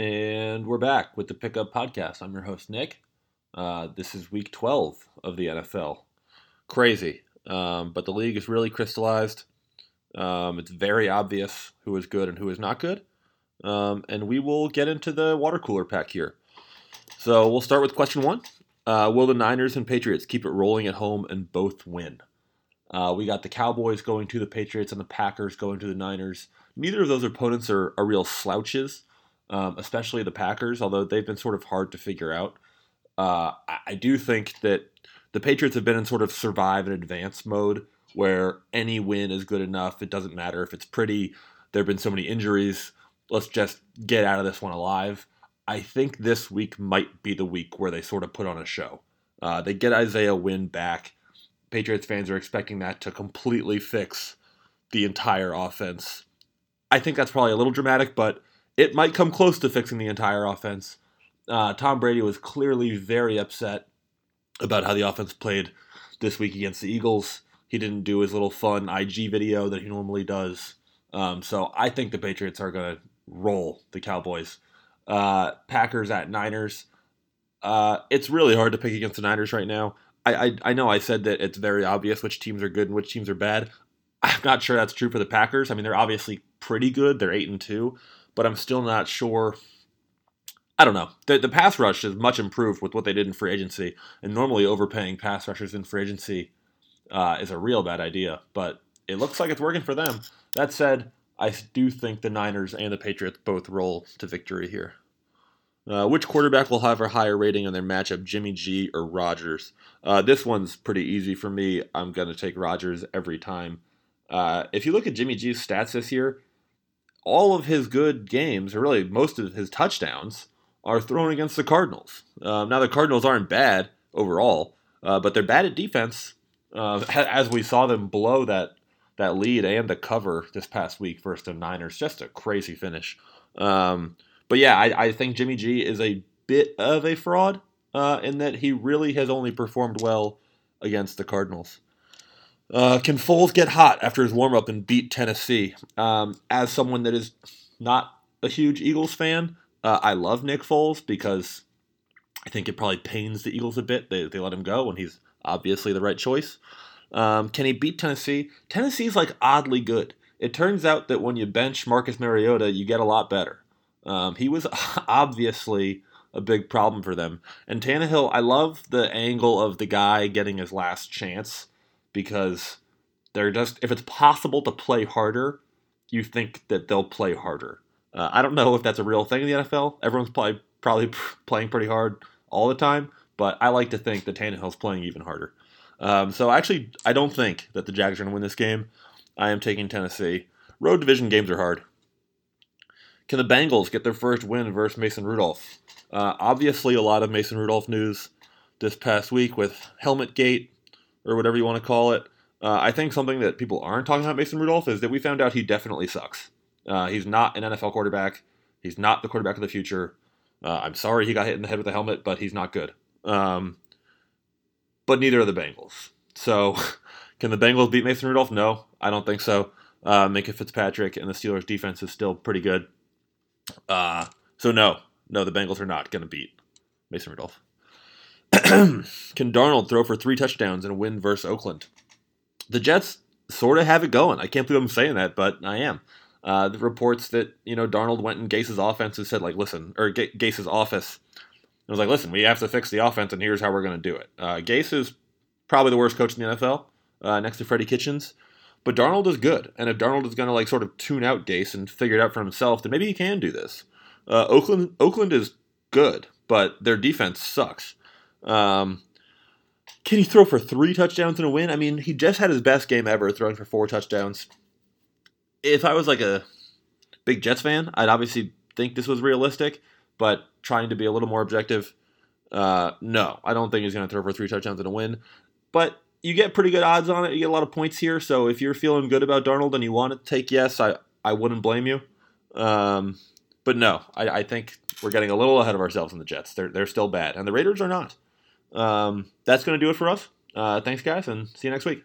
And we're back with the Pickup Podcast. I'm your host, Nick. Uh, this is week 12 of the NFL. Crazy. Um, but the league is really crystallized. Um, it's very obvious who is good and who is not good. Um, and we will get into the water cooler pack here. So we'll start with question one uh, Will the Niners and Patriots keep it rolling at home and both win? Uh, we got the Cowboys going to the Patriots and the Packers going to the Niners. Neither of those opponents are, are real slouches, um, especially the Packers, although they've been sort of hard to figure out. Uh, I, I do think that the Patriots have been in sort of survive and advance mode where any win is good enough. It doesn't matter if it's pretty. There have been so many injuries. Let's just get out of this one alive. I think this week might be the week where they sort of put on a show. Uh, they get Isaiah Wynn back. Patriots fans are expecting that to completely fix the entire offense. I think that's probably a little dramatic, but it might come close to fixing the entire offense. Uh, Tom Brady was clearly very upset about how the offense played this week against the Eagles. He didn't do his little fun IG video that he normally does. Um, so I think the Patriots are going to roll the Cowboys. Uh, Packers at Niners. Uh, it's really hard to pick against the Niners right now. I, I, I know I said that it's very obvious which teams are good and which teams are bad. I'm not sure that's true for the Packers. I mean, they're obviously pretty good. They're eight and two, but I'm still not sure I don't know. The, the pass rush is much improved with what they did in free agency, and normally overpaying pass rushers in free agency uh, is a real bad idea. But it looks like it's working for them. That said, I do think the Niners and the Patriots both roll to victory here. Uh, which quarterback will have a higher rating in their matchup, Jimmy G or Rodgers? Uh, this one's pretty easy for me. I'm going to take Rodgers every time. Uh, if you look at Jimmy G's stats this year, all of his good games, or really most of his touchdowns, are thrown against the Cardinals. Um, now the Cardinals aren't bad overall, uh, but they're bad at defense. Uh, as we saw them blow that that lead and the cover this past week versus the Niners, just a crazy finish. Um, but yeah, I, I, think Jimmy G is a bit of a fraud uh, in that he really has only performed well against the Cardinals. Uh, can Foles get hot after his warm up and beat Tennessee? Um, as someone that is not a huge Eagles fan, uh, I love Nick Foles because I think it probably pains the Eagles a bit. They, they let him go, when he's obviously the right choice. Um, can he beat Tennessee? Tennessee's like oddly good. It turns out that when you bench Marcus Mariota, you get a lot better. Um, he was obviously a big problem for them. And Tannehill, I love the angle of the guy getting his last chance because they're just, if it's possible to play harder, you think that they'll play harder. Uh, I don't know if that's a real thing in the NFL. Everyone's probably probably playing pretty hard all the time, but I like to think that Tannehill's playing even harder. Um, so actually, I don't think that the Jags are going to win this game. I am taking Tennessee. Road division games are hard. Can the Bengals get their first win versus Mason Rudolph? Uh, obviously, a lot of Mason Rudolph news this past week with Helmet Gate or whatever you want to call it. Uh, I think something that people aren't talking about Mason Rudolph is that we found out he definitely sucks. Uh, he's not an NFL quarterback. He's not the quarterback of the future. Uh, I'm sorry he got hit in the head with a helmet, but he's not good. Um, but neither are the Bengals. So, can the Bengals beat Mason Rudolph? No, I don't think so. Uh, Minkah Fitzpatrick and the Steelers' defense is still pretty good. Uh, so, no, no, the Bengals are not going to beat Mason Rudolph. can Darnold throw for three touchdowns in a win versus Oakland? The Jets sort of have it going. I can't believe I'm saying that, but I am uh, the reports that you know Darnold went in Gase's offense and said like, listen, or G- Gase's office. It was like, listen, we have to fix the offense, and here's how we're going to do it. Uh, Gase is probably the worst coach in the NFL, uh, next to Freddie Kitchens. But Darnold is good, and if Darnold is going to like sort of tune out Gase and figure it out for himself, then maybe he can do this. Uh, Oakland, Oakland is good, but their defense sucks. Um, can he throw for three touchdowns in a win? I mean, he just had his best game ever, throwing for four touchdowns if I was like a big Jets fan, I'd obviously think this was realistic, but trying to be a little more objective, uh, no, I don't think he's going to throw for three touchdowns and a win. But you get pretty good odds on it. You get a lot of points here. So if you're feeling good about Darnold and you want to take yes, I, I wouldn't blame you. Um, but no, I, I, think we're getting a little ahead of ourselves in the Jets. They're, they're still bad, and the Raiders are not. Um, that's going to do it for us. Uh, thanks, guys, and see you next week.